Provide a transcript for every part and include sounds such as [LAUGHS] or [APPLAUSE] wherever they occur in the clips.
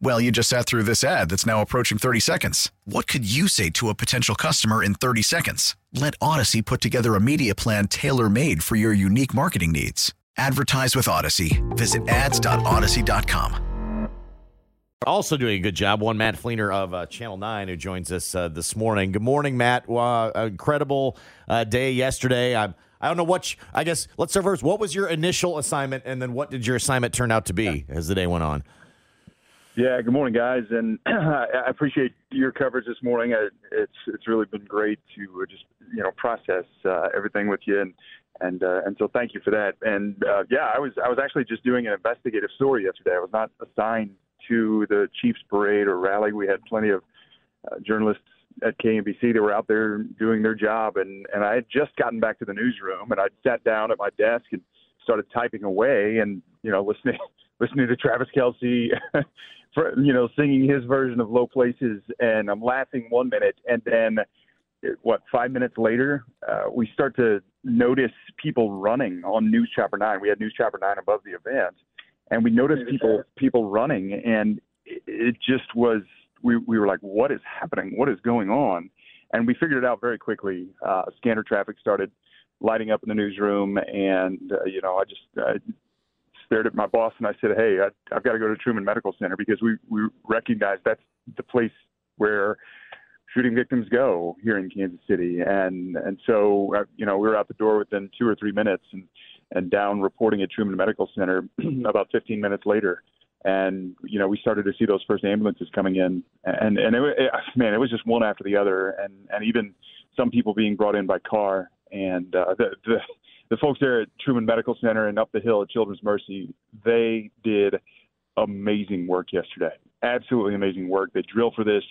Well, you just sat through this ad that's now approaching 30 seconds. What could you say to a potential customer in 30 seconds? Let Audacy put together a media plan tailor made for your unique marketing needs. Advertise with Audacy. Visit ads.audacy.com. Also doing a good job. One Matt Fleener of uh, Channel 9 who joins us uh, this morning. Good morning, Matt. Uh, incredible uh, day yesterday. I'm, I don't know what, you, I guess, let's start first. What was your initial assignment, and then what did your assignment turn out to be as the day went on? Yeah, good morning, guys, and [CLEARS THROAT] I appreciate your coverage this morning. It's it's really been great to just you know process uh, everything with you, and and uh, and so thank you for that. And uh, yeah, I was I was actually just doing an investigative story yesterday. I was not assigned to the Chiefs parade or rally. We had plenty of uh, journalists at KMBC that were out there doing their job, and and I had just gotten back to the newsroom, and I sat down at my desk and started typing away, and you know listening [LAUGHS] listening to Travis Kelce for, you know, singing his version of Low Places, and I'm laughing one minute, and then what? Five minutes later, uh, we start to notice people running on News Chopper Nine. We had News Chopper Nine above the event, and we noticed people people running, and it, it just was. We we were like, what is happening? What is going on? And we figured it out very quickly. Uh, scanner traffic started lighting up in the newsroom, and uh, you know, I just uh, stared at my boss and I said, "Hey, I, I've got to go to Truman Medical Center because we we recognize that's the place where shooting victims go here in Kansas City." And and so uh, you know we were out the door within two or three minutes and and down reporting at Truman Medical Center [CLEARS THROAT] about 15 minutes later. And you know we started to see those first ambulances coming in, and and it, it, man, it was just one after the other, and and even some people being brought in by car. And uh, the the the folks there at Truman Medical Center and up the hill at Children's Mercy, they did amazing work yesterday. Absolutely amazing work. They drill for this.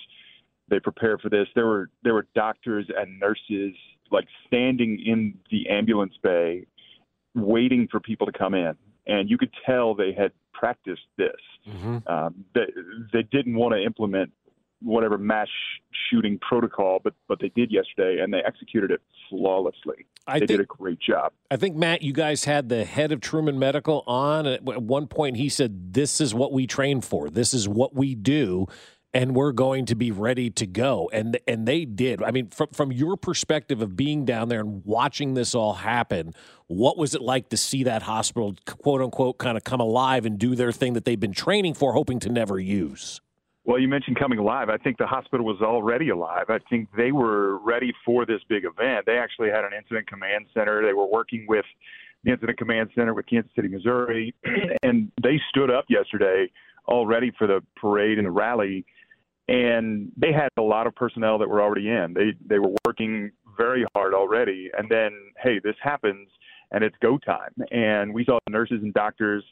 They prepare for this. There were there were doctors and nurses like standing in the ambulance bay, waiting for people to come in, and you could tell they had practiced this. Mm-hmm. Um, they, they didn't want to implement whatever mass shooting protocol, but but they did yesterday, and they executed it flawlessly. I they think, did a great job. I think Matt, you guys had the head of Truman Medical on. At one point, he said, "This is what we train for. This is what we do." And we're going to be ready to go, and and they did. I mean, from from your perspective of being down there and watching this all happen, what was it like to see that hospital, quote unquote, kind of come alive and do their thing that they've been training for, hoping to never use? Well, you mentioned coming alive. I think the hospital was already alive. I think they were ready for this big event. They actually had an incident command center. They were working with the incident command center with Kansas City, Missouri, [CLEARS THROAT] and they stood up yesterday all ready for the parade and the rally. And they had a lot of personnel that were already in. They they were working very hard already. And then, hey, this happens, and it's go time. And we saw nurses and doctors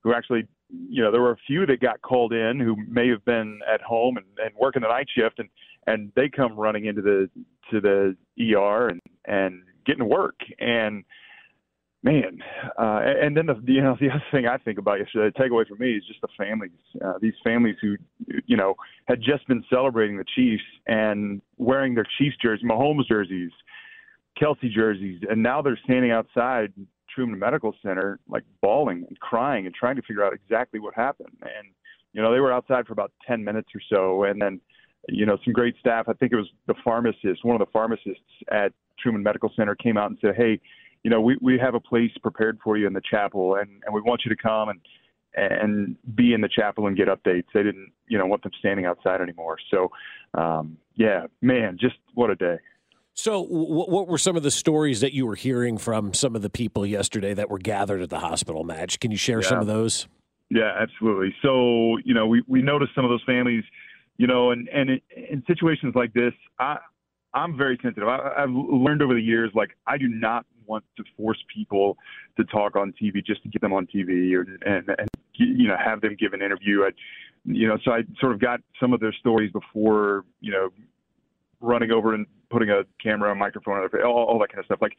who actually you know, there were a few that got called in who may have been at home and, and working the night shift, and and they come running into the to the ER and and getting to work. And man, uh, and then the you know [LAUGHS] the other thing I think about yesterday, the takeaway for me is just the families. Uh, these families who you know had just been celebrating the Chiefs and wearing their Chiefs jerseys, Mahomes jerseys, Kelce jerseys, and now they're standing outside Truman Medical Center, like bawling and crying and trying to figure out exactly what happened. And you know, they were outside for about 10 minutes or so, and then you know, some great staff. I think it was the pharmacist, one of the pharmacists at Truman Medical Center, came out and said, "Hey, you know, we we have a place prepared for you in the chapel, and and we want you to come and." and be in the chapel and get updates. They didn't, you know, want them standing outside anymore. So, um, yeah, man, just what a day. So, what, what were some of the stories that you were hearing from some of the people yesterday that were gathered at the hospital Matt? Can you share yeah. some of those? Yeah, absolutely. So, you know, we, we noticed some of those families, you know, and, and in situations like this, I, I'm very sensitive. I, I've learned over the years, like, I do not want to force people to talk on TV just to get them on TV or, and, and, you know, have them give an interview. I, you know, so I sort of got some of their stories before, you know, running over and putting a camera, a microphone, all, all that kind of stuff. Like,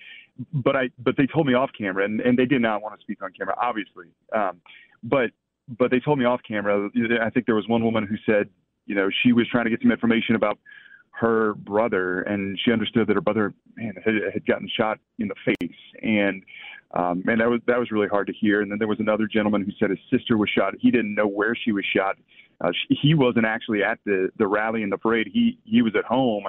but I, but they told me off camera, and, and they did not want to speak on camera, obviously. Um, but, but they told me off camera. I think there was one woman who said, you know, she was trying to get some information about her brother, and she understood that her brother, man, had, had gotten shot in the face, and um, and that was that was really hard to hear. And then there was another gentleman who said his sister was shot. He didn't know where she was shot. Uh, she, he wasn't actually at the the rally and the parade. He he was at home,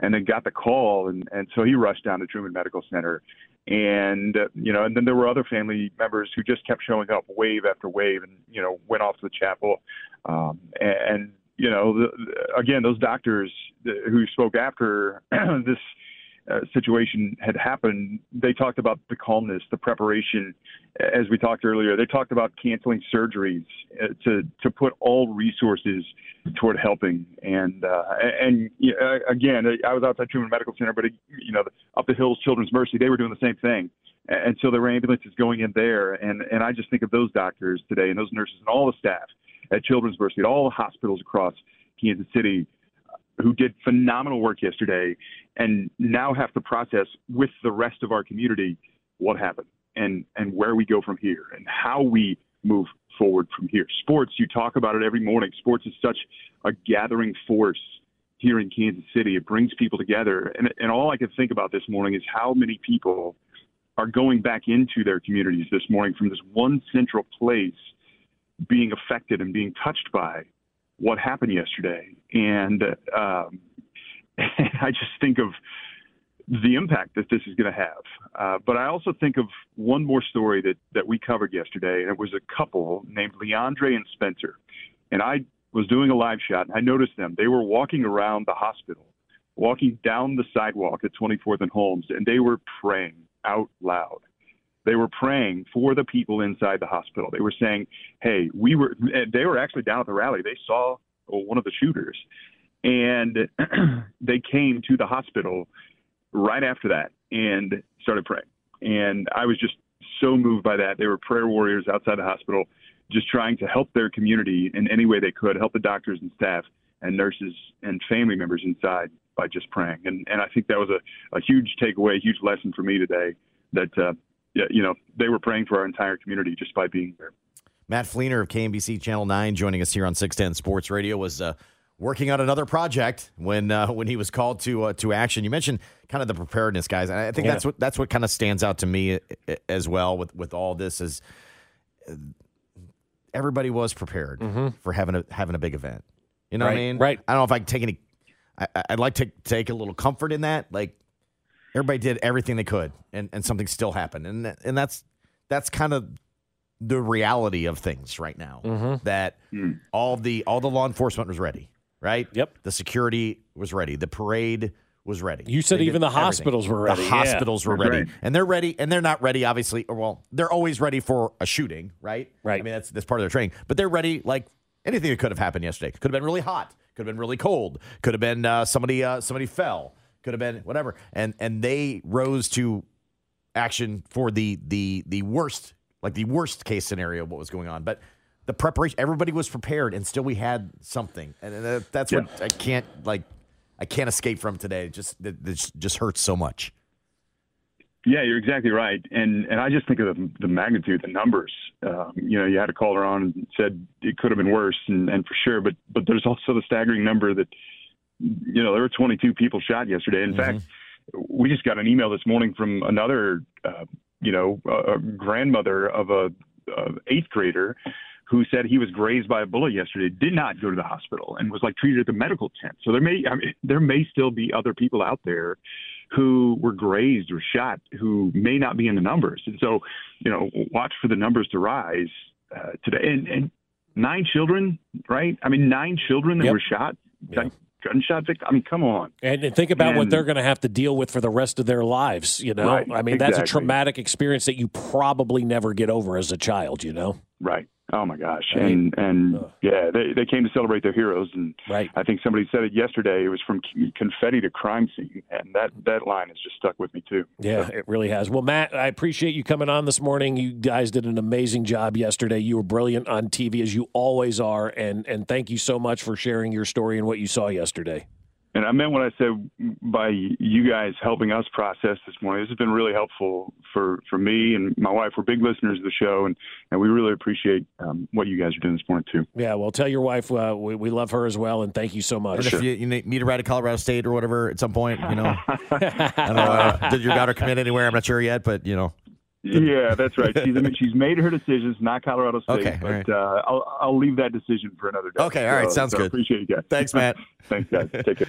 and then got the call, and and so he rushed down to Truman Medical Center. And uh, you know, and then there were other family members who just kept showing up, wave after wave, and you know, went off to the chapel. Um, and, and you know, the, again, those doctors who spoke after [CLEARS THROAT] this uh, situation had happened, they talked about the calmness, the preparation. As we talked earlier, they talked about canceling surgeries uh, to to put all resources toward helping. And uh, and uh, again, I was outside Truman Medical Center, but you know, up the hills, Children's Mercy, they were doing the same thing. And so there were ambulances going in there, and and I just think of those doctors today, and those nurses, and all the staff at Children's Mercy, at all the hospitals across Kansas City who did phenomenal work yesterday and now have to process with the rest of our community what happened and, and where we go from here and how we move forward from here. Sports, you talk about it every morning. Sports is such a gathering force here in Kansas City. It brings people together. And, and all I can think about this morning is how many people are going back into their communities this morning from this one central place being affected and being touched by what happened yesterday, and um, [LAUGHS] I just think of the impact that this is going to have. Uh, but I also think of one more story that that we covered yesterday, and it was a couple named Leandre and Spencer, and I was doing a live shot, and I noticed them. They were walking around the hospital, walking down the sidewalk at 24th and Holmes, and they were praying out loud. They were praying for the people inside the hospital. They were saying, "Hey, we were." They were actually down at the rally. They saw one of the shooters, and [CLEARS THROAT] they came to the hospital right after that and started praying. And I was just so moved by that. They were prayer warriors outside the hospital, just trying to help their community in any way they could, help the doctors and staff and nurses and family members inside by just praying. And and I think that was a, a huge takeaway, a huge lesson for me today. That uh, you know, they were praying for our entire community just by being there. Matt Fleener of KMBC Channel 9 joining us here on 610 Sports Radio was uh, working on another project when uh, when he was called to uh, to action. You mentioned kind of the preparedness, guys. And I think yeah. that's what that's what kind of stands out to me uh, uh, as well with with all this is uh, everybody was prepared mm-hmm. for having a having a big event. You know right, what I mean? Right. I don't know if I can take any. I, would like to take a little comfort in that. Like everybody did everything they could, and, and something still happened, and and that's that's kind of the reality of things right now. Mm-hmm. That mm. all the all the law enforcement was ready, right? Yep. The security was ready. The parade was ready. You said they even the hospitals everything. were ready. The hospitals yeah. were ready, right. and they're ready, and they're not ready. Obviously, or well, they're always ready for a shooting, right? Right. I mean, that's that's part of their training, but they're ready like anything that could have happened yesterday. Could have been really hot. Could have been really cold. Could have been uh, somebody uh, somebody fell could have been whatever, and and they rose to action for the the the worst, like the worst case scenario of what was going on, but. The preparation, everybody was prepared, and still we had something, and that's what. I can't like. I can't escape from today. It just it just hurts so much. Yeah, you're exactly right, and and I just think of the, the magnitude, the numbers. Um, you know, you had a caller on and said it could have been worse, and, and for sure. But but there's also the staggering number that you know, there were 22 people shot yesterday. In mm-hmm. fact, we just got an email this morning from another, uh, you know, uh, grandmother of a uh, eighth grader who said he was grazed by a bullet yesterday, did not go to the hospital, and was like treated at the medical tent. So there may, I mean, there may still be other people out there who were grazed or shot who may not be in the numbers. And so, you know, watch for the numbers to rise uh, today. And, and nine children, right? I mean, nine children that yep. were shot. Yeah gunshot victim. I mean, come on. And, and think about what they're going to have to deal with for the rest of their lives. You know, Right, I mean, that's a traumatic experience that you probably never get over as a child. You know, Right. Oh my gosh. Right. And and Ugh. yeah, they they came to celebrate their heroes, and right? I think somebody said it yesterday. It was from confetti to crime scene, and that that line has just stuck with me too. Yeah, So, it really has. Well, Matt, I appreciate you coming on this morning. You guys did an amazing job yesterday. You were brilliant on TV as you always are, and and thank you so much for sharing your story and what you saw yesterday. And I meant what I said by you guys helping us process this morning. This has been really helpful for for me and my wife. We're big listeners of the show, and and we really appreciate um, what you guys are doing this morning too. Yeah, well, tell your wife uh, we, we love her as well, and thank you so much. And much. if you, you need need to ride to Colorado State or whatever at some point, you know, [LAUGHS] [LAUGHS] I don't know. Uh, did your daughter commit anywhere? I'm not sure yet, but you know, Yeah, that's right. She's [LAUGHS] she's made her decisions, not Colorado State. Okay, but right. uh, I'll I'll leave that decision for another day. Okay, all right, So- sounds so good. Appreciate you guys. thanks, Matt. Thanks, guys. Take care.